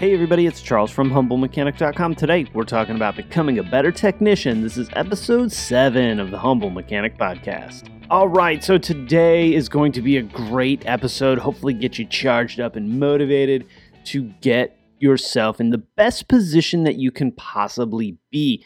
Hey everybody, it's Charles from HumbleMechanic.com. Today we're talking about becoming a better technician. This is episode 7 of the Humble Mechanic Podcast. All right, so today is going to be a great episode. Hopefully, get you charged up and motivated to get yourself in the best position that you can possibly be.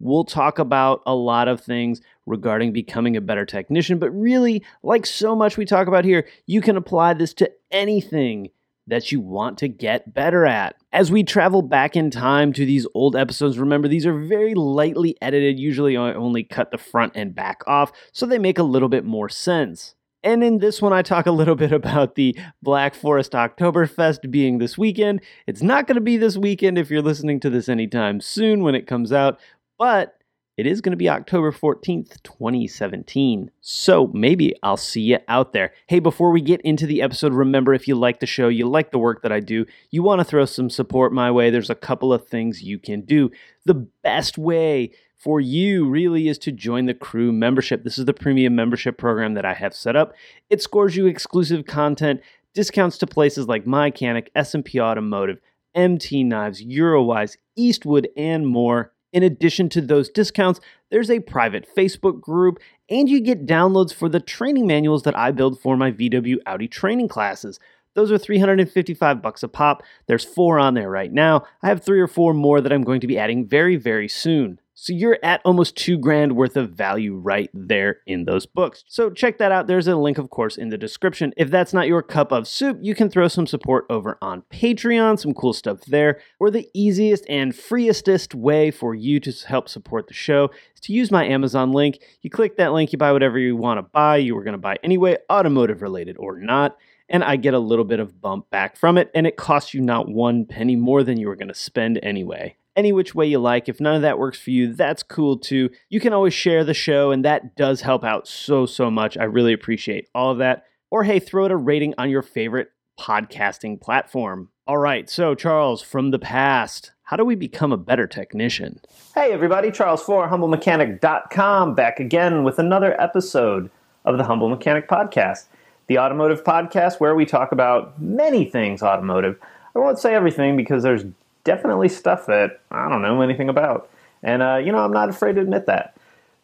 We'll talk about a lot of things regarding becoming a better technician, but really, like so much we talk about here, you can apply this to anything that you want to get better at. As we travel back in time to these old episodes, remember these are very lightly edited, usually I only cut the front and back off, so they make a little bit more sense. And in this one, I talk a little bit about the Black Forest Oktoberfest being this weekend. It's not going to be this weekend if you're listening to this anytime soon when it comes out, but it is going to be October 14th, 2017. So maybe I'll see you out there. Hey, before we get into the episode, remember if you like the show, you like the work that I do, you want to throw some support my way, there's a couple of things you can do. The best way for you really is to join the crew membership. This is the premium membership program that I have set up. It scores you exclusive content, discounts to places like MyCanic, S&P Automotive, MT Knives, Eurowise, Eastwood, and more. In addition to those discounts, there's a private Facebook group, and you get downloads for the training manuals that I build for my VW Audi training classes. Those are 355 bucks a pop. There's four on there right now. I have three or four more that I'm going to be adding very, very soon. So you're at almost two grand worth of value right there in those books. So check that out. There's a link, of course, in the description. If that's not your cup of soup, you can throw some support over on Patreon, some cool stuff there. Or the easiest and freestest way for you to help support the show is to use my Amazon link. You click that link, you buy whatever you want to buy, you were going to buy anyway, automotive related or not and I get a little bit of bump back from it, and it costs you not one penny more than you were going to spend anyway any which way you like. If none of that works for you, that's cool too. You can always share the show, and that does help out so, so much. I really appreciate all of that. Or hey, throw it a rating on your favorite podcasting platform. All right, so Charles, from the past, how do we become a better technician? Hey, everybody, Charles for HumbleMechanic.com back again with another episode of the Humble Mechanic Podcast, the automotive podcast where we talk about many things automotive. I won't say everything because there's definitely stuff that I don't know anything about. And, uh, you know, I'm not afraid to admit that.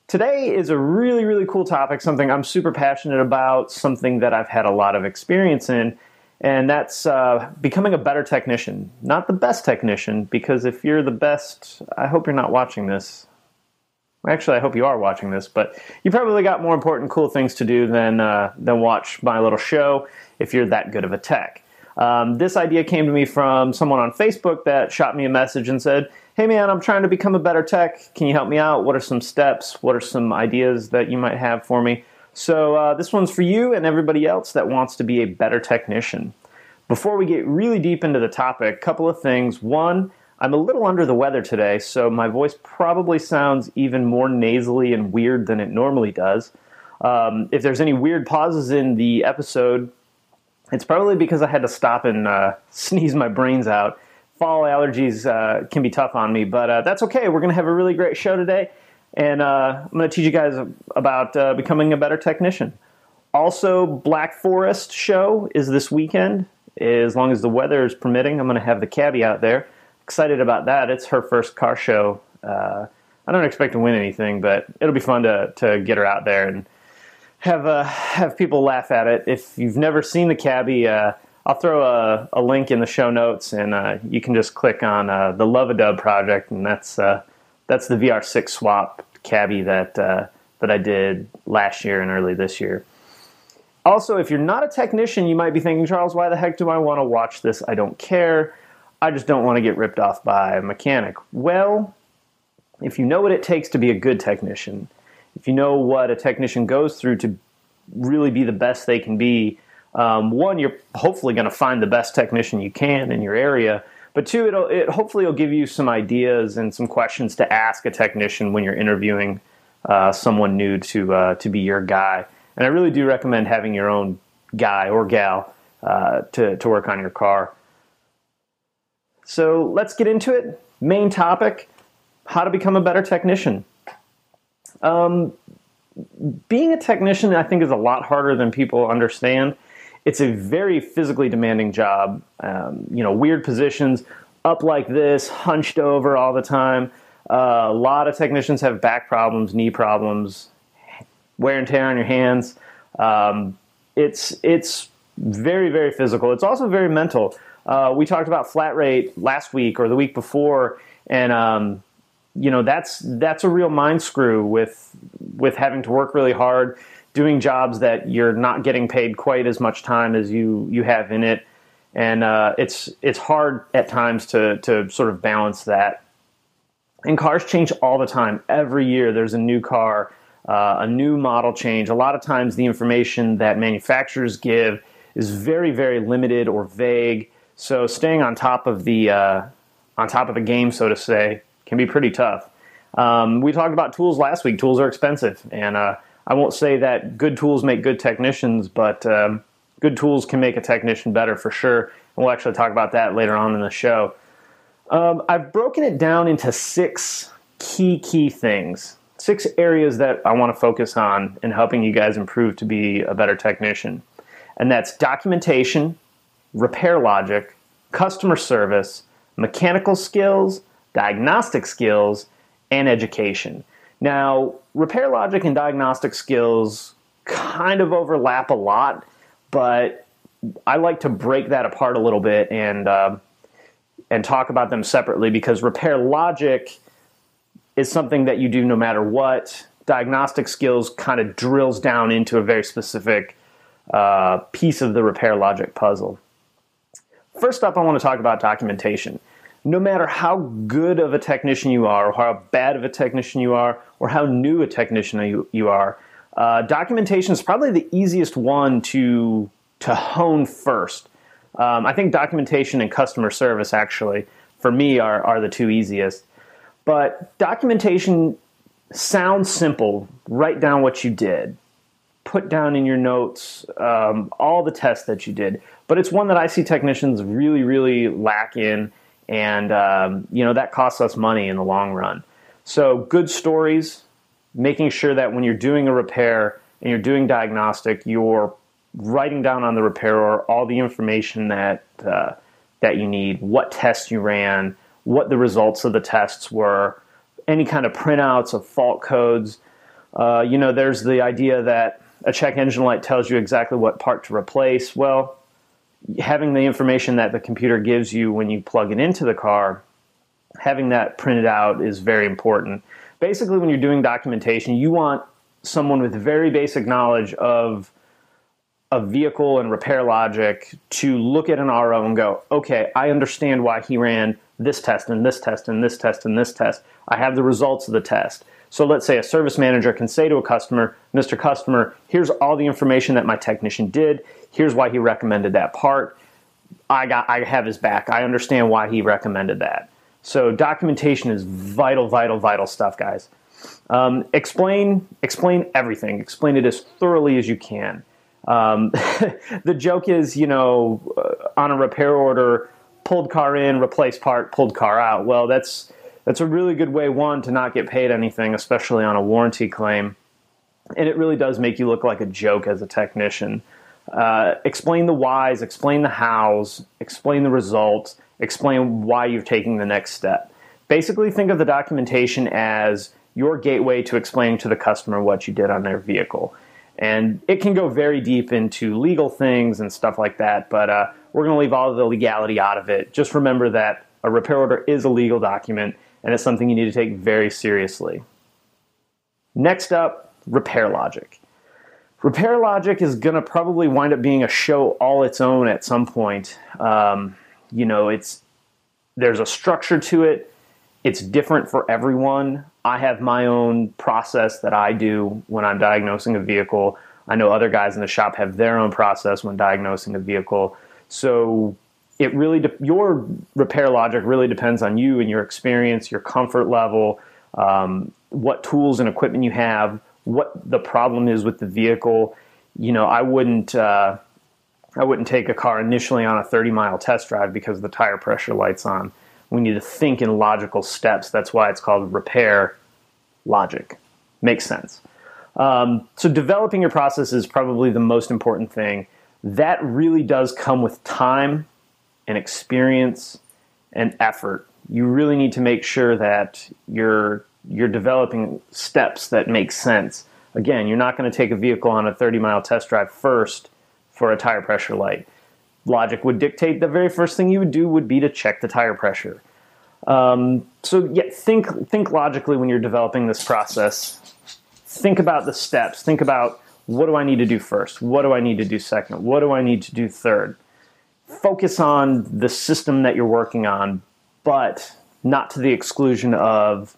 Today is a really, really cool topic, something I'm super passionate about, something that I've had a lot of experience in, and that's uh, becoming a better technician. Not the best technician, because if you're the best, I hope you're not watching this. Actually, I hope you are watching this, but you probably got more important, cool things to do than, uh, than watch my little show if you're that good of a tech. Um, this idea came to me from someone on Facebook that shot me a message and said, Hey man, I'm trying to become a better tech. Can you help me out? What are some steps? What are some ideas that you might have for me? So, uh, this one's for you and everybody else that wants to be a better technician. Before we get really deep into the topic, a couple of things. One, I'm a little under the weather today, so my voice probably sounds even more nasally and weird than it normally does. Um, if there's any weird pauses in the episode, it's probably because I had to stop and uh, sneeze my brains out. Fall allergies uh, can be tough on me, but uh, that's okay. We're going to have a really great show today, and uh, I'm going to teach you guys about uh, becoming a better technician. Also, Black Forest show is this weekend. As long as the weather is permitting, I'm going to have the cabbie out there. Excited about that. It's her first car show. Uh, I don't expect to win anything, but it'll be fun to to get her out there and have uh, have people laugh at it. If you've never seen the cabbie, uh, I'll throw a, a, link in the show notes, and uh, you can just click on uh, the Love a Dub project, and that's uh, that's the VR6 swap cabbie that uh, that I did last year and early this year. Also, if you're not a technician, you might be thinking, Charles, why the heck do I want to watch this? I don't care. I just don't want to get ripped off by a mechanic. Well, if you know what it takes to be a good technician, if you know what a technician goes through to really be the best they can be, um, one, you're hopefully going to find the best technician you can in your area. But two, it'll, it hopefully will give you some ideas and some questions to ask a technician when you're interviewing uh, someone new to uh, to be your guy. And I really do recommend having your own guy or gal uh, to to work on your car. So let's get into it. Main topic: how to become a better technician. Um, being a technician, I think, is a lot harder than people understand. It's a very physically demanding job. Um, you know, weird positions, up like this, hunched over all the time. Uh, a lot of technicians have back problems, knee problems, wear and tear on your hands. Um, it's it's very very physical. It's also very mental. Uh, we talked about flat rate last week or the week before, and um, you know that's that's a real mind screw with with having to work really hard, doing jobs that you're not getting paid quite as much time as you you have in it, and uh, it's it's hard at times to to sort of balance that. And cars change all the time. Every year there's a new car, uh, a new model change. A lot of times the information that manufacturers give is very very limited or vague. So staying on top of the uh, on top of the game, so to say, can be pretty tough. Um, we talked about tools last week. Tools are expensive, and uh, I won't say that good tools make good technicians, but um, good tools can make a technician better for sure. And we'll actually talk about that later on in the show. Um, I've broken it down into six key key things, six areas that I want to focus on in helping you guys improve to be a better technician, and that's documentation, repair logic, customer service, mechanical skills diagnostic skills, and education. Now, repair logic and diagnostic skills kind of overlap a lot, but I like to break that apart a little bit and uh, and talk about them separately because repair logic is something that you do no matter what. Diagnostic skills kind of drills down into a very specific uh, piece of the repair logic puzzle. First up, I want to talk about documentation no matter how good of a technician you are, or how bad of a technician you are, or how new a technician you, you are, uh, documentation is probably the easiest one to to hone first. Um, I think documentation and customer service actually, for me, are, are the two easiest. But documentation sounds simple. Write down what you did. Put down in your notes um, all the tests that you did. But it's one that I see technicians really, really lack in and um, you know that costs us money in the long run. So good stories, making sure that when you're doing a repair and you're doing diagnostic, you're writing down on the repair or all the information that uh, that you need, what tests you ran, what the results of the tests were, any kind of printouts of fault codes. Uh, you know, there's the idea that a check engine light tells you exactly what part to replace. Well, having the information that the computer gives you when you plug it into the car, having that printed out is very important. Basically, when you're doing documentation, you want someone with very basic knowledge of a vehicle and repair logic to look at an RO and go, okay, I understand why he ran this test and this test and this test and this test. I have the results of the test. So let's say a service manager can say to a customer, Mr. Customer, here's all the information that my technician did. Here's why he recommended that part. I got I have his back. I understand why he recommended that. So documentation is vital, vital, vital stuff, guys. Um, explain explain everything. Explain it as thoroughly as you can. Um, the joke is, you know, uh, on a repair order, pulled car in, replaced part, pulled car out. Well, that's that's a really good way, one, to not get paid anything, especially on a warranty claim. And it really does make you look like a joke as a technician. Uh, explain the whys, explain the hows, explain the results, explain why you're taking the next step. Basically, think of the documentation as your gateway to explaining to the customer what you did on their vehicle. And it can go very deep into legal things and stuff like that, but uh, we're going to leave all of the legality out of it. Just remember that a repair order is a legal document and it's something you need to take very seriously. Next up, repair logic. Repair logic is going to probably wind up being a show all its own at some point. Um, you know, it's there's a structure to it. It's different for everyone. I have my own process that I do when I'm diagnosing a vehicle. I know other guys in the shop have their own process when diagnosing a vehicle. So it really de- your repair logic really depends on you and your experience, your comfort level, um, what tools and equipment you have, what the problem is with the vehicle. You know, I wouldn't uh, I wouldn't take a car initially on a 30 mile test drive because the tire pressure light's on. We need to think in logical steps. That's why it's called repair logic. Makes sense. Um, so developing your process is probably the most important thing. That really does come with time and experience and effort. You really need to make sure that you're you're developing steps that make sense. Again, you're not going to take a vehicle on a 30 mile test drive first for a tire pressure light. Logic would dictate the very first thing you would do would be to check the tire pressure. Um, so yeah, think think logically when you're developing this process. Think about the steps. Think about what do I need to do first? What do I need to do second? What do I need to do third? Focus on the system that you're working on, but not to the exclusion of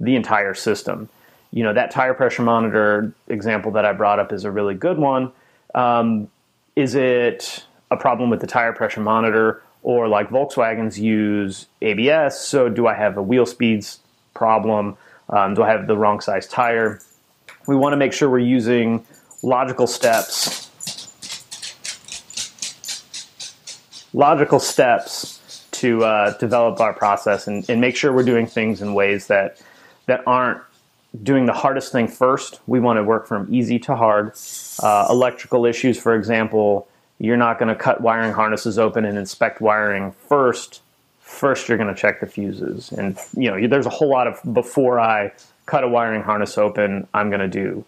the entire system. You know, that tire pressure monitor example that I brought up is a really good one. Um, is it a problem with the tire pressure monitor? Or like Volkswagens use ABS, so do I have a wheel speeds problem? Um, do I have the wrong size tire? We want to make sure we're using logical steps. Logical steps to uh, develop our process and, and make sure we're doing things in ways that that aren't doing the hardest thing first. We want to work from easy to hard. Uh, electrical issues, for example, you're not going to cut wiring harnesses open and inspect wiring first. First, you're going to check the fuses, and you know there's a whole lot of before I cut a wiring harness open. I'm going to do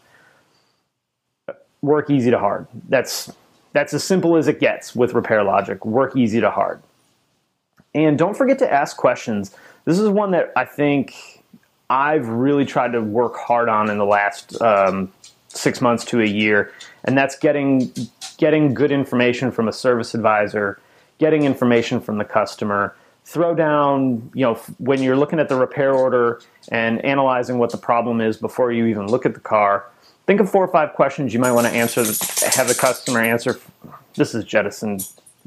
work easy to hard. That's that's as simple as it gets with repair logic. Work easy to hard, and don't forget to ask questions. This is one that I think I've really tried to work hard on in the last um, six months to a year, and that's getting getting good information from a service advisor, getting information from the customer. Throw down, you know, when you're looking at the repair order and analyzing what the problem is before you even look at the car. Think of four or five questions you might want to answer. Have the customer answer. This is Jettison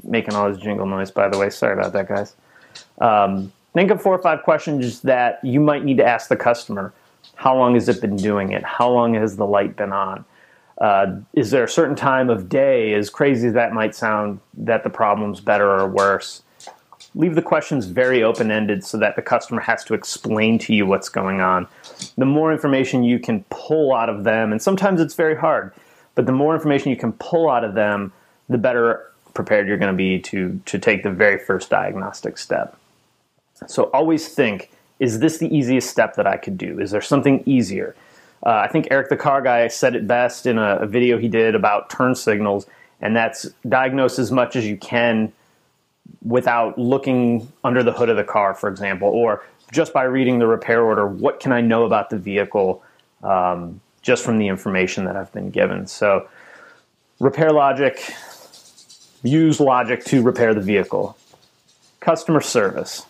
making all his jingle noise, by the way. Sorry about that, guys. Um, think of four or five questions that you might need to ask the customer. How long has it been doing it? How long has the light been on? Uh, is there a certain time of day, as crazy as that might sound, that the problem's better or worse? Leave the questions very open ended so that the customer has to explain to you what's going on. The more information you can pull out of them, and sometimes it's very hard, but the more information you can pull out of them, the better prepared you're going to be to, to take the very first diagnostic step. So always think is this the easiest step that I could do? Is there something easier? Uh, I think Eric the Car Guy said it best in a, a, video he did about turn signals, and that's diagnose as much as you can without looking under the hood of the car, for example, or just by reading the repair order. What can I know about the vehicle um, just from the information that I've been given? So, repair logic, use logic to repair the vehicle. Customer service.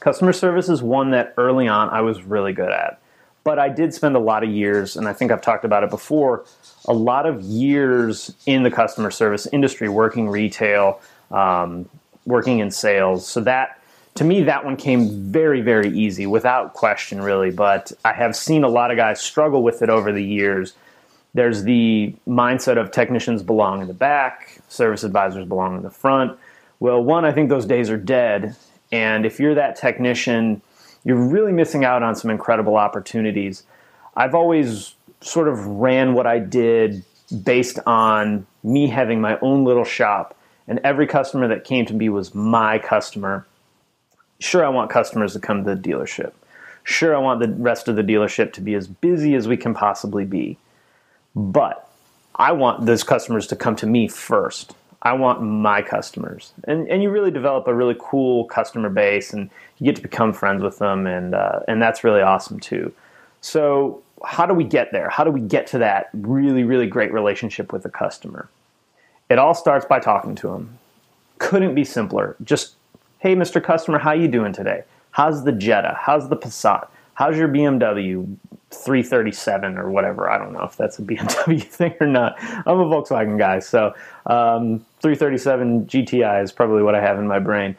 Customer service is one that early on I was really good at but I did spend a lot of years, and I think I've talked about it before, a lot of years in the customer service industry, working retail, um, working in sales. So that, to me, that one came very, very easy, without question, really. But I have seen a lot of guys struggle with it over the years. There's the mindset of technicians belong in the back, service advisors belong in the front. Well, one, I think those days are dead. And if you're that technician, you're really missing out on some incredible opportunities. I've always sort of ran what I did based on me having my own little shop, and every customer that came to me was my customer. Sure, I want customers to come to the dealership. Sure, I want the rest of the dealership to be as busy as we can possibly be. But I want those customers to come to me first. I want my customers. And, and you really develop a really cool customer base and you get to become friends with them. And, uh, and that's really awesome too. So, how do we get there? How do we get to that really, really great relationship with the customer? It all starts by talking to them. Couldn't be simpler. Just, hey, Mr. Customer, how you doing today? How's the Jetta? How's the Passat? How's your BMW? 337 or whatever. I don't know if that's a BMW thing or not. I'm a Volkswagen guy, so um, 337 GTI is probably what I have in my brain.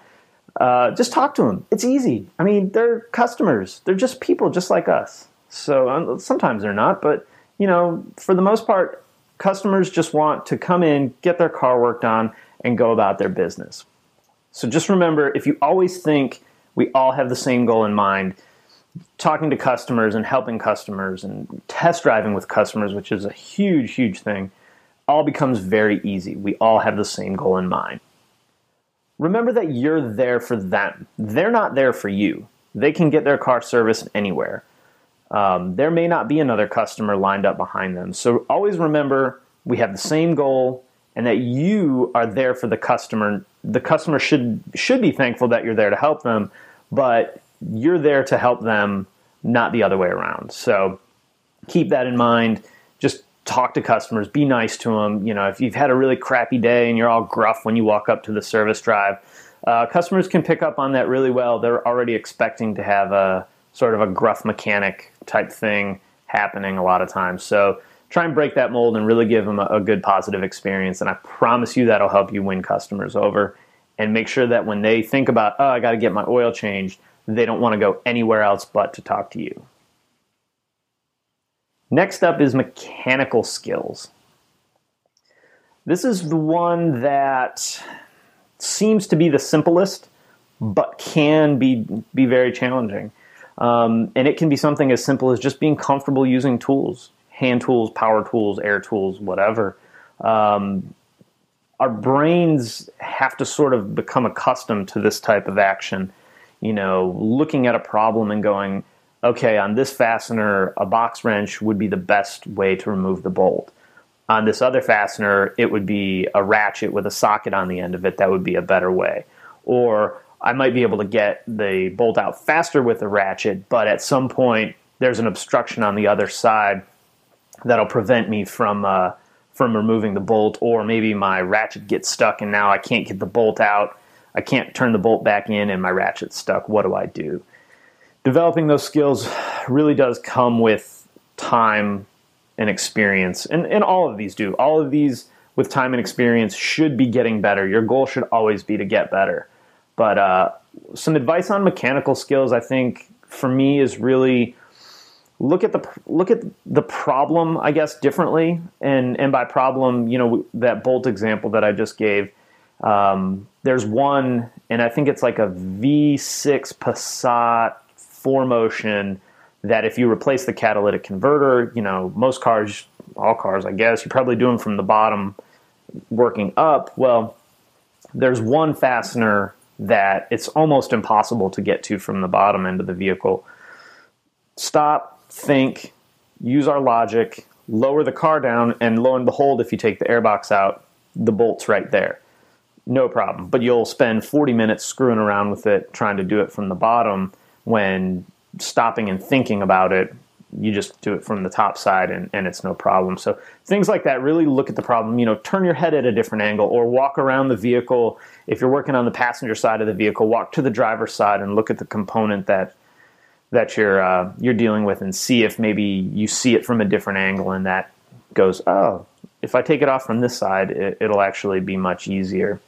Uh, just talk to them. It's easy. I mean, they're customers. They're just people, just like us. So um, sometimes they're not, but you know, for the most part, customers just want to come in, get their car worked on, and go about their business. So just remember, if you always think we all have the same goal in mind talking to customers and helping customers and test driving with customers, which is a huge, huge thing, all becomes very easy. We all have the same goal in mind. remember that you're there for them. They're not there for you. They can get their car serviced anywhere. Um, there may not be another customer lined up behind them. So always remember we have the same goal and that you are there for the customer. The customer should should be thankful that you're there to help them, but you're there to help them, not the other way around. So keep that in mind. Just talk to customers, be nice to them. You know, if you've had a really crappy day and you're all gruff when you walk up to the service drive, uh, customers can pick up on that really well. They're already expecting to have a sort of a gruff mechanic type thing happening a lot of times. So try and break that mold and really give them a, a good positive experience. And I promise you that'll help you win customers over. And make sure that when they think about, oh, I got to get my oil changed, they don't want to go anywhere else but to talk to you. Next up is mechanical skills. This is the one that seems to be the simplest, but can be, be very challenging. Um, and it can be something as simple as just being comfortable using tools hand tools, power tools, air tools, whatever. Um, our brains have to sort of become accustomed to this type of action. You know, looking at a problem and going, okay, on this fastener, a box wrench would be the best way to remove the bolt. On this other fastener, it would be a ratchet with a socket on the end of it. That would be a better way. Or I might be able to get the bolt out faster with the ratchet, but at some point, there's an obstruction on the other side that'll prevent me from uh, from removing the bolt, or maybe my ratchet gets stuck and now I can't get the bolt out. I can't turn the bolt back in, and my ratchet's stuck. What do I do? Developing those skills really does come with time and experience, and, and all of these do. All of these with time and experience should be getting better. Your goal should always be to get better. But uh, some advice on mechanical skills, I think, for me is really look at the look at the problem, I guess, differently. And and by problem, you know, that bolt example that I just gave. Um, there's one, and I think it's like a V6 Passat four motion. That if you replace the catalytic converter, you know, most cars, all cars, I guess, you probably do them from the bottom, working up. Well, there's one fastener that it's almost impossible to get to from the bottom end of the vehicle. Stop, think, use our logic, lower the car down, and lo and behold, if you take the airbox out, the bolt's right there. No problem. But you'll spend 40 minutes screwing around with it, trying to do it from the bottom when stopping and thinking about it, you just do it from the top side and, and it's no problem. So things like that, really look at the problem, you know, turn your head at a different angle or walk around the vehicle. If you're working on the passenger side of the vehicle, walk to the driver's side and look at the component that that you're uh, you're dealing with and see if maybe you see it from a different angle and that goes oh if I take it off from this side it, it'll actually be much easier.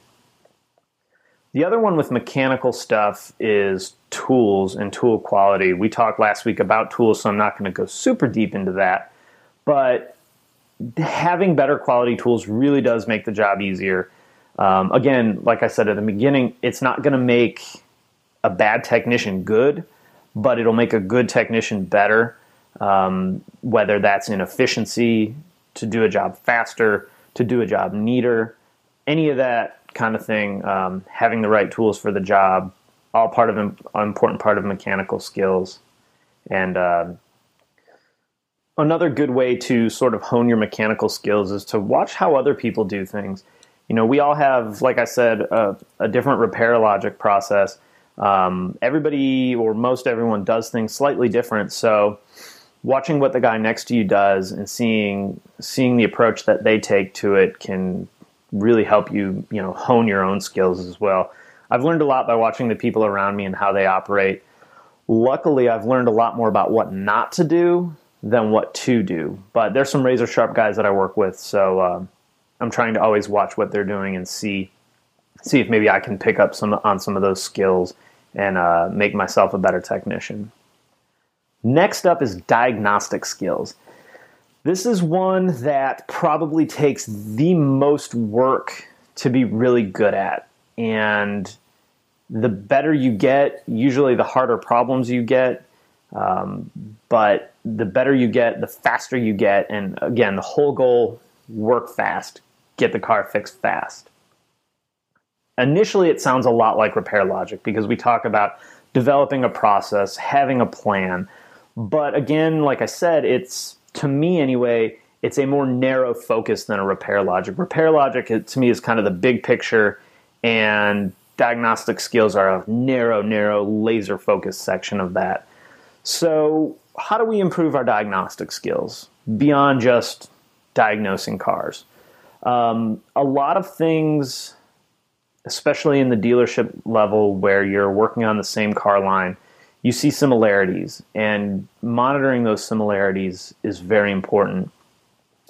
The other one with mechanical stuff is tools and tool quality. We talked last week about tools, so I'm not going to go super deep into that. But having better quality tools really does make the job easier. Um, again, like I said at the beginning, it's not going to make a bad technician good, but it'll make a good technician better, um, whether that's in efficiency, to do a job faster, to do a job neater, any of that kind of thing. Um, having the right tools for the job, all part of an important part of mechanical skills. And uh, another good way to sort of hone your mechanical skills is to watch how other people do things. You know, we all have, like I said, a, a different repair logic process um, everybody or most everyone does things slightly different. So watching what the guy next to you does and seeing seeing the approach that they take to it can really help you you know hone your own skills as well. I've learned a lot by watching the people around me and how they operate. Luckily, I've learned a lot more about what not to do than what to do. But there's some razor sharp guys that I work with, so uh, I'm trying to always watch what they're doing and see see if maybe I can pick up some on some of those skills and uh, make myself a better technician. Next up is diagnostic skills. This is one that probably takes the most work to be really good at. And the better you get, usually the harder problems you get. Um, but the better you get, the faster you get. And again, the whole goal work fast, get the car fixed fast initially it sounds a lot like repair logic because we talk about developing a process, having a plan. But again, like I said, it's to me anyway, it's a more narrow focus than a repair logic. Repair logic to me is kind of the big picture, and diagnostic skills are a narrow, narrow, laser focused section of that. So, how do we improve our diagnostic skills beyond just diagnosing cars? Um, a lot of things, especially in the dealership level where you're working on the same car line, you see similarities, and monitoring those similarities is very important.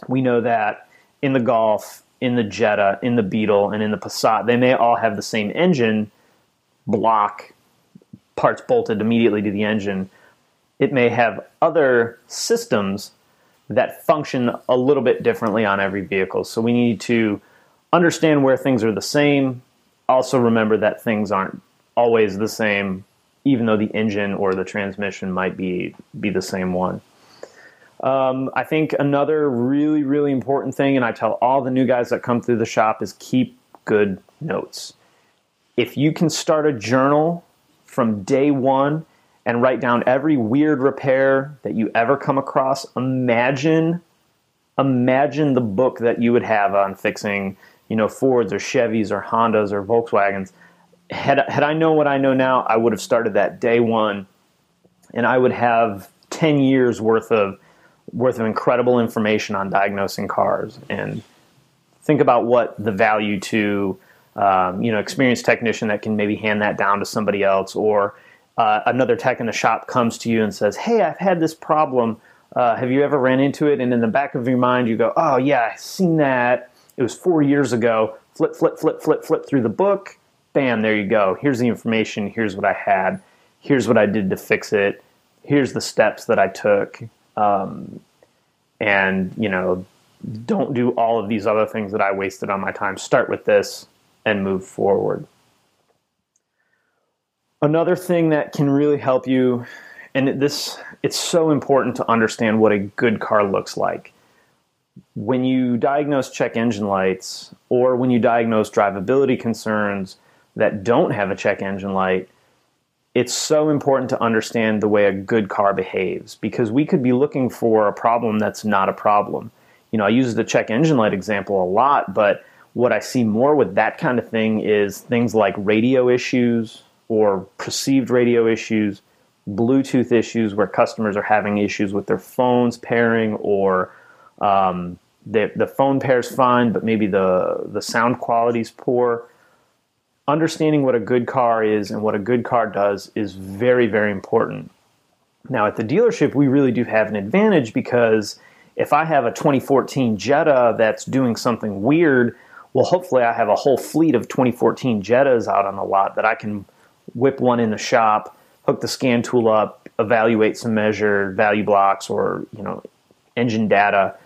We know that in the Golf, in the Jetta, in the Beetle, and in the Passat, they may all have the same engine block, parts bolted immediately to the engine. It may have other systems that function a little bit differently on every vehicle. So we need to understand where things are the same. Also, remember that things aren't always the same, even though the engine or the transmission might be, be the same one. Um, I think another really, really important thing, and I tell all the new guys that come through the shop, is keep good notes. If you can start a journal from day one and write down every weird repair that you ever come across, imagine imagine the book that you would have on fixing, you know, Fords or Chevys or Hondas or Volkswagens. Had had I known what I know now, I would have started that day one, and I would have ten years worth of worth of incredible information on diagnosing cars. And think about what the value to um, you know experienced technician that can maybe hand that down to somebody else or uh, another tech in the shop comes to you and says, "Hey, I've had this problem. Uh, have you ever ran into it?" And in the back of your mind, you go, "Oh yeah, I've seen that. It was four years ago." Flip, flip, flip, flip, flip through the book. Bam, there you go. Here's the information. Here's what I had. Here's what I did to fix it. Here's the steps that I took. Um, and you know, don't do all of these other things that I wasted on my time. Start with this and move forward. Another thing that can really help you, and this it's so important to understand what a good car looks like. When you diagnose check engine lights or when you diagnose drivability concerns that don't have a check engine light, it's so important to understand the way a good car behaves because we could be looking for a problem that's not a problem. You know, I use the check engine light example a lot, but what I see more with that kind of thing is things like radio issues, or perceived radio issues, Bluetooth issues where customers are having issues with their phones pairing or um, the, the phone pair's fine, but maybe the, the sound quality is poor. Understanding what a good car is and what a good car does is very, very important. Now, at the dealership, we really do have an advantage because if I have a 2014 Jetta that's doing something weird, well, hopefully I have a whole fleet of 2014 Jettas out on the lot that I can whip one in the shop, hook the scan tool up, evaluate some measured value blocks or you know engine data,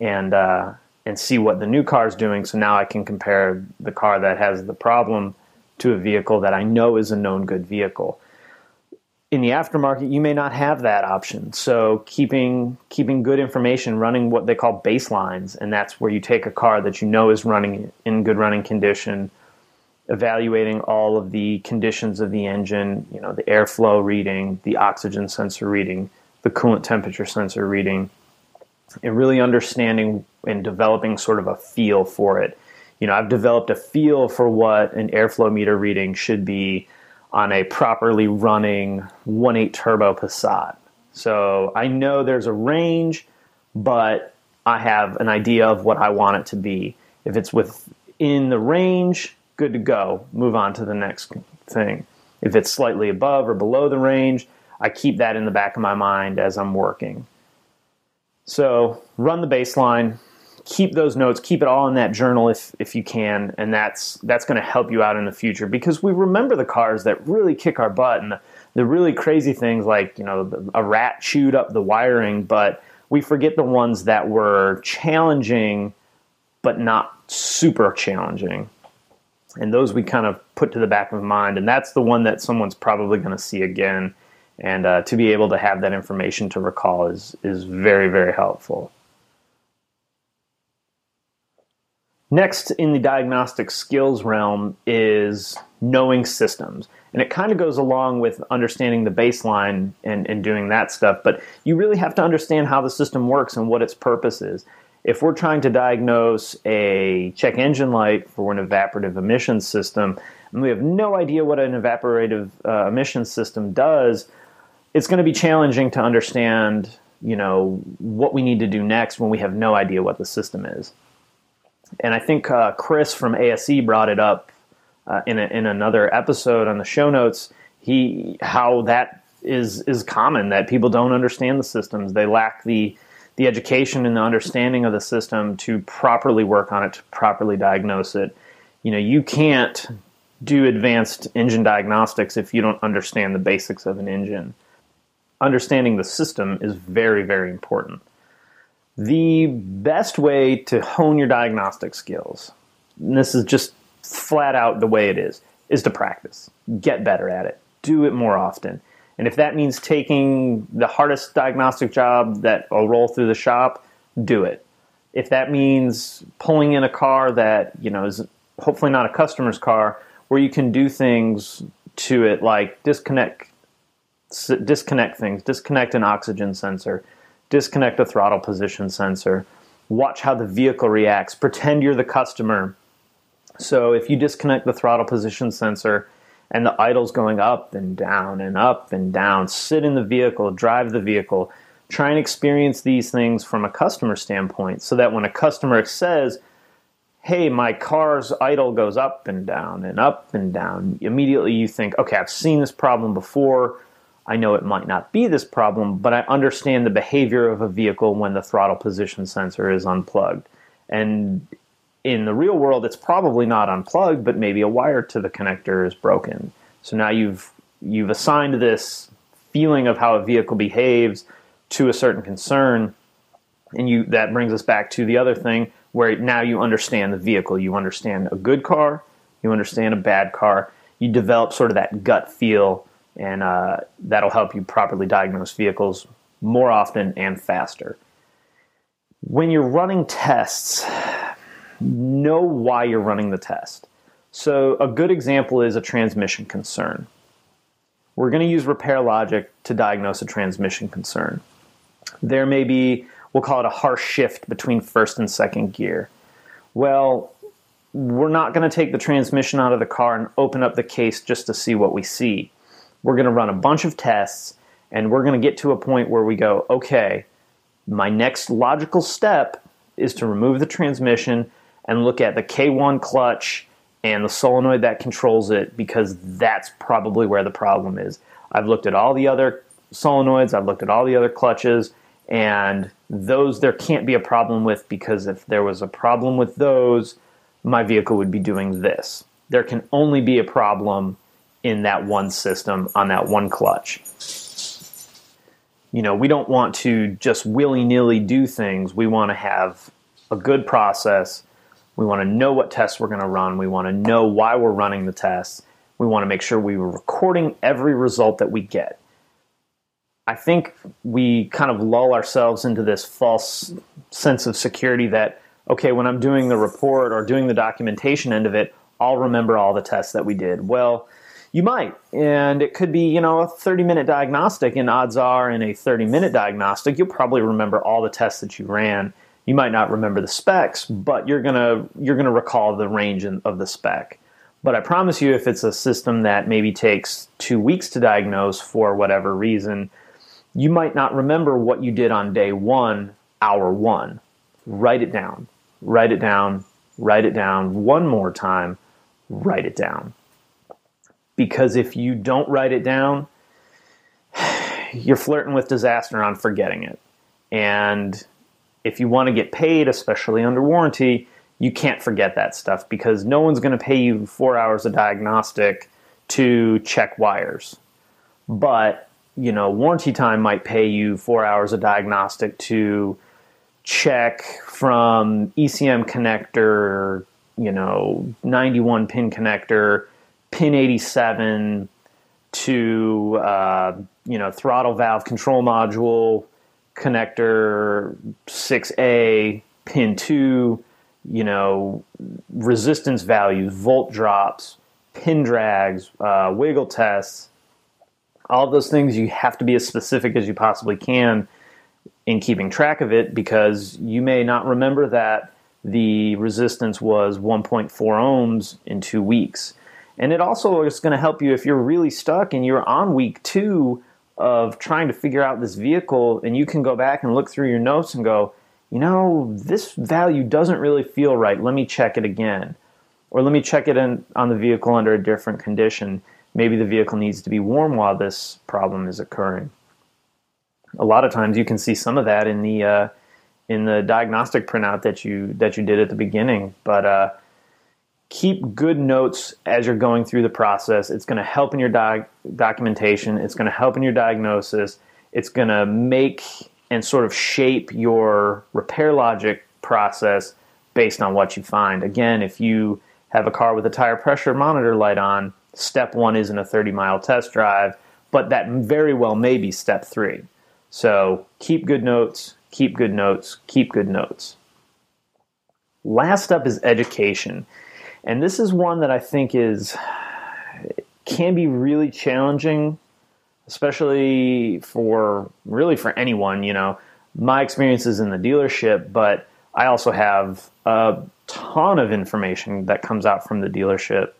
and uh, and see what the new car is doing. So now I can compare the car that has the problem to a vehicle that I know is a known good vehicle. In the aftermarket, you may not have that option. So keeping keeping good information, running what they call baselines, and that's where you take a car that you know is running in good running condition evaluating all of the conditions of the engine, you know, the airflow reading, the oxygen sensor reading, the coolant temperature sensor reading, and really understanding and developing sort of a feel for it. You know, I've developed a feel for what an airflow meter reading should be on a properly running 1.8 turbo Passat. So I know there's a range, but I have an idea of what I want it to be. If it's within the range, good to go. Move on to the next thing. If it's slightly above or below the range, I keep that in the back of my mind as I'm working. So run the baseline, keep those notes, keep it all in that journal if if you can, and that's that's going to help you out in the future. Because we remember the cars that really kick our butt and the, the really crazy things like you know a rat chewed up the wiring, but we forget the ones that were challenging but not super challenging. And those we kind of put to the back of mind and that's the one that someone's probably going to see again. And uh, to be able to have that information to recall is is very very helpful Next in the diagnostic skills realm is knowing systems. And it kind of goes along with understanding the baseline and, and doing that stuff, but you really have to understand how the system works and what its purpose is. If we're trying to diagnose a check engine light for an evaporative emissions system, and we have no idea what an evaporative uh, emissions system does, it's going to be challenging to understand, you know, what we need to do next when we have no idea what the system is. And I think uh, Chris from ASE brought it up uh, in a, in another episode on the show notes. He how that is is common that people don't understand the systems. They lack the the education and the understanding of the system to properly work on it, to properly diagnose it. You know, you can't do advanced engine diagnostics if you don't understand the basics of an engine. Understanding the system is very, very important. The best way to hone your diagnostic skills, and this is just flat out the way it is, is to practice. Get better at it. Do it more often. And if that means taking the hardest diagnostic job that will roll through the shop, do it. If that means pulling in a car that, you know, is hopefully not a customer's car, where you can do things to it like disconnect disconnect things, disconnect an oxygen sensor, disconnect a throttle position sensor, watch how the vehicle reacts, pretend you're the customer. So if you disconnect the throttle position sensor and the idle's going up and down and up and down, sit in the vehicle, drive the vehicle, try and experience these things from a customer standpoint so that when a customer says, hey, my car's idle goes up and down and up and down, immediately you think, okay, I've seen this problem before. I know it might not be this problem, but I understand the behavior of a vehicle when the throttle position sensor is unplugged. And in the real world, it's probably not unplugged, but maybe a wire to the connector is broken. So now you've you've assigned this feeling of how a vehicle behaves to a certain concern, and you that brings us back to the other thing where now you understand the vehicle. You understand a good car, you understand a bad car. You develop sort of that gut feel, and uh, that'll help you properly diagnose vehicles more often and faster. When you're running tests, know why you're running the test. So, a good example is a transmission concern. We're going to use repair logic to diagnose a transmission concern. There may be, we'll call it a harsh shift between first and second gear. Well, we're not going to take the transmission out of the car and open up the case just to see what we see. We're going to run a bunch of tests and we're going to get to a point where we go, okay, my next logical step is to remove the transmission and look at the K1 clutch and the solenoid that controls it because that's probably where the problem is. I've looked at all the other solenoids, I've looked at all the other clutches, and those there can't be a problem with because if there was a problem with those, my vehicle would be doing this. There can only be a problem in that one system on that one clutch. You know, we don't want to just willy nilly do things. We want to have a good process we want to know what tests we're going to run. We want to know why we're running the tests. We want to make sure we were recording every result that we get. I think we kind of lull ourselves into this false sense of security that, okay, when I'm doing the report or doing the documentation end of it, I'll remember all the tests that we did. Well, you might. And it could be, you know, a 30 minute diagnostic, and odds are in a 30 minute diagnostic, you'll probably remember all the tests that you ran you might not remember the specs, but you're gonna you're gonna recall the range of the spec. But I promise you, if it's a system that maybe takes two weeks to diagnose for whatever reason, you might not remember what you did on day one, hour one. Write it down. Write it down. Write it down one more time. Write it down. Because if you don't write it down, you're flirting with disaster on forgetting it. And if you want to get paid, especially under warranty, you can't forget that stuff because no one's going to pay you four hours of diagnostic to check wires. But, you know, warranty time might pay you four hours of diagnostic to check from ECM connector, you know, 91 pin connector, pin 87 to, uh, you know, throttle valve control module connector 6A, pin 2 you know, resistance values, volt drops, pin drags, uh, wiggle tests, all those things you have to be as specific as you possibly can in keeping track of it because you may not remember that the resistance was 1.4 ohms in two weeks. And it also is going to help you if you're really stuck and you're on week two of trying to figure out this vehicle, and you can go back and look through your notes and go, you know, this value doesn't really feel right. Let me check it again. Or let me check it in, on the vehicle under a different condition. Maybe the vehicle needs to be warm while this problem is occurring. A lot of times you can see some of that in the uh, in the diagnostic printout that you that you did at the beginning. But uh, keep good notes as you're going through the process. It's going to help in your doc- documentation. It's going to help in your diagnosis. It's going to make and sort of shape your repair logic process based on what you find. Again, if you have a car with a tire pressure monitor light on, step one isn't a 30 mile test drive, but that very well may be step three. So keep good notes, keep good notes, keep good notes. Last up is education. And this is one that I think is can be really challenging especially for really for anyone, you know. My experience is in the dealership, but I also have a ton of information that comes out from the dealership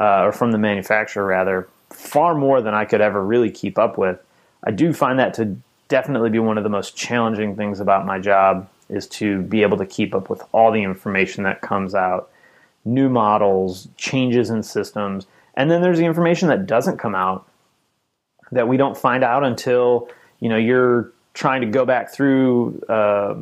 uh, or from the manufacturer, rather, far more than I could ever really keep up with. I do find that to definitely be one of the most challenging things about my job is to be able to keep up with all the information that comes out, new models, changes in systems, and then there's the information that doesn't come out that we don't find out until you know you're trying to go back through uh,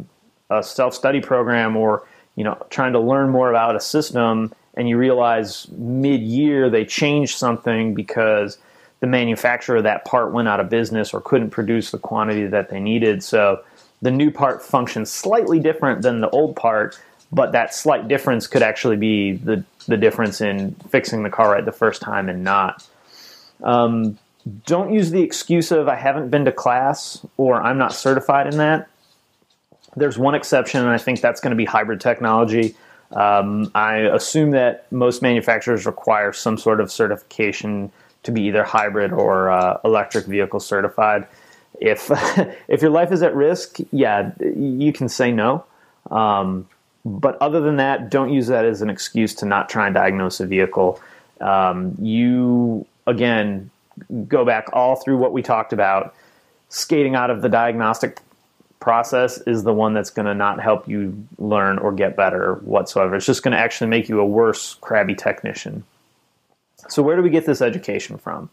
a self-study program or you know trying to learn more about a system and you realize mid-year they changed something because the manufacturer of that part went out of business or couldn't produce the quantity that they needed. So the new part functions slightly different than the old part but that slight difference could actually be the, the difference in fixing the car right the first time and not um, don't use the excuse of I haven't been to class or I'm not certified in that. There's one exception, and I think that's going to be hybrid technology. Um, I assume that most manufacturers require some sort of certification to be either hybrid or uh, electric vehicle certified. If if your life is at risk, yeah, you can say no. Um, but other than that, don't use that as an excuse to not try and diagnose a vehicle. Um, you again go back all through what we talked about, skating out of the diagnostic process is the one that's going to not help you learn or get better whatsoever. It's just going to actually make you a worse crabby technician. So, where do we get this education from?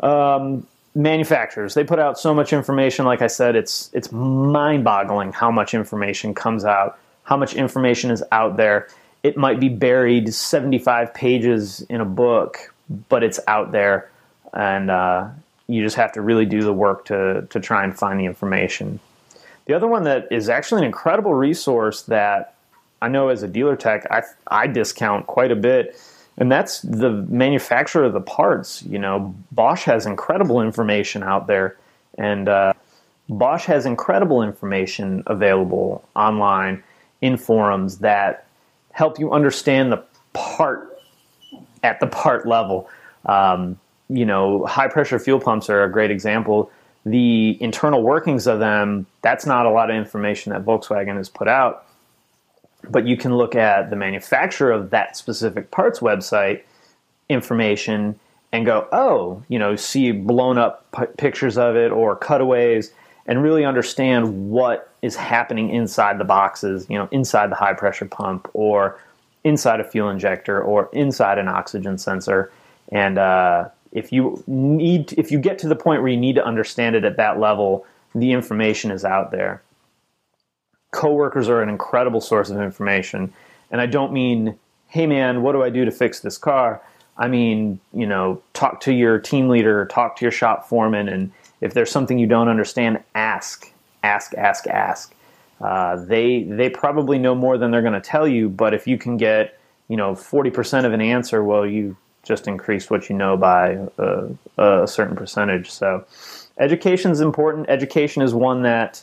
Um, manufacturers they put out so much information. Like I said, it's it's mind-boggling how much information comes out, how much information is out there. It might be buried 75 pages in a book, but it's out there and uh, you just have to really do the work to to try and find the information. The other one that is actually an incredible resource that I know as a dealer tech I I discount quite a bit, and that's the manufacturer of the parts. You know, Bosch has incredible information out there, and uh, Bosch has incredible information available online in forums that help you understand the part at the part level. Um, you know, high pressure fuel pumps are a great example. The internal workings of them, that's not a lot of information that Volkswagen has put out. But you can look at the manufacturer of that specific parts website information and go, oh, you know, see blown up p- pictures of it or cutaways and really understand what is happening inside the boxes, you know, inside the high pressure pump or inside a fuel injector or inside an oxygen sensor. And, uh, if you need if you get to the point where you need to understand it at that level the information is out there. Coworkers are an incredible source of information. And i don't mean hey man what do i do to fix this car? I mean you know talk to your team leader talk to your shop foreman and if there's something you don't understand ask ask ask ask uh, they they probably know more than they're going to tell you but if you can get you know 40% of an answer well you just increase what you know by a, a certain percentage. So, education is important. Education is one that,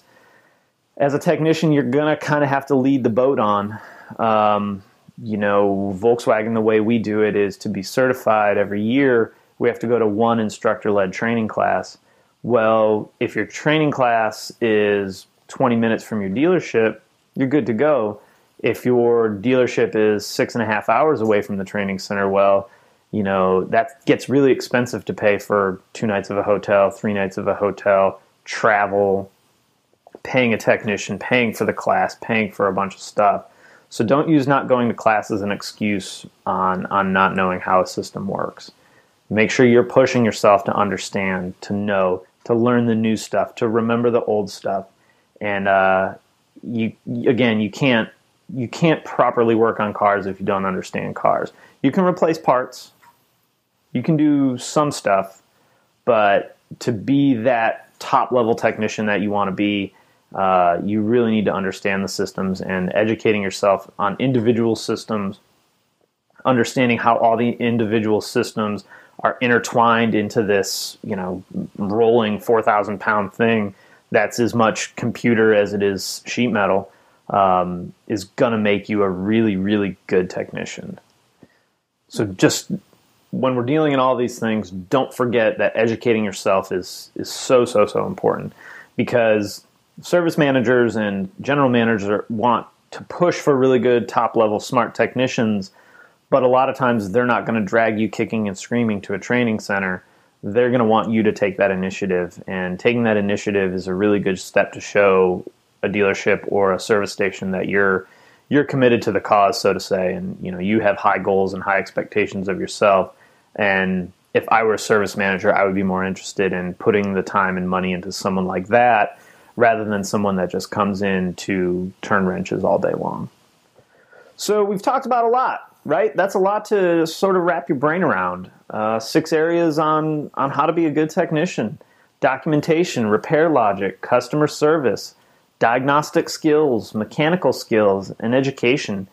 as a technician, you're gonna kind of have to lead the boat on. Um, you know, Volkswagen, the way we do it is to be certified every year, we have to go to one instructor led training class. Well, if your training class is 20 minutes from your dealership, you're good to go. If your dealership is six and a half hours away from the training center, well, you know, that gets really expensive to pay for two nights of a hotel, three nights of a hotel, travel, paying a technician, paying for the class, paying for a bunch of stuff. So don't use not going to class as an excuse on, on not knowing how a system works. Make sure you're pushing yourself to understand, to know, to learn the new stuff, to remember the old stuff. And uh, you again, you can't you can't properly work on cars if you don't understand cars. You can replace parts, you can do some stuff, but to be that top level technician that you want to be, uh, you really need to understand the systems and educating yourself on individual systems, understanding how all the individual systems are intertwined into this, you know, rolling 4,000 pound thing that's as much computer as it is sheet metal um, is going to make you a really, really good technician. So just when we're dealing in all these things, don't forget that educating yourself is is so so so important because service managers and general managers want to push for really good top level smart technicians, but a lot of times they're not going to drag you kicking and screaming to a training center. They're going to want you to take that initiative, and taking that initiative is a really good step to show a dealership or a service station that you're you're committed to the cause, so to say, and you know you have high goals and high expectations of yourself. And if I were a service manager, I would be more interested in putting the time and money into someone like that rather than someone that just comes in to turn wrenches all day long. So we've talked about a lot, right? That's a lot to sort of wrap your brain around. Uh, six areas on on how to be a good technician: documentation, repair logic, customer service, diagnostic skills, mechanical skills, and education.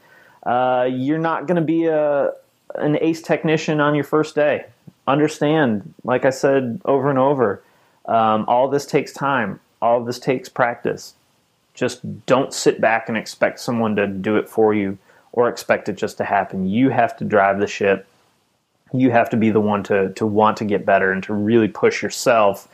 Uh, you're not going to be a an ace technician on your first day. Understand, like I said over and over, um, all this takes time. All this takes practice. Just don't sit back and expect someone to do it for you or expect it just to happen. You have to drive the ship. You have to be the one to, to want to get better and to really push yourself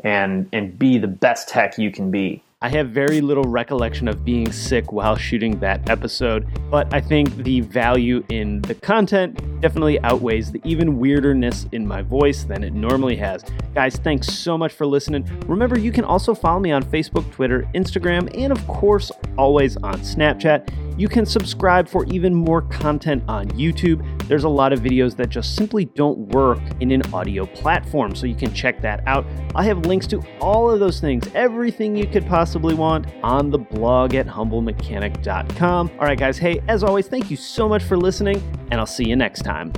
and and be the best tech you can be. I have very little recollection of being sick while shooting that episode, but I think the value in the content definitely outweighs the even weirderness in my voice than it normally has. Guys, thanks so much for listening. Remember, you can also follow me on Facebook, Twitter, Instagram, and of course, always on Snapchat. You can subscribe for even more content on YouTube. There's a lot of videos that just simply don't work in an audio platform, so you can check that out. I have links to all of those things, everything you could possibly want, on the blog at humblemechanic.com. All right, guys, hey, as always, thank you so much for listening, and I'll see you next time.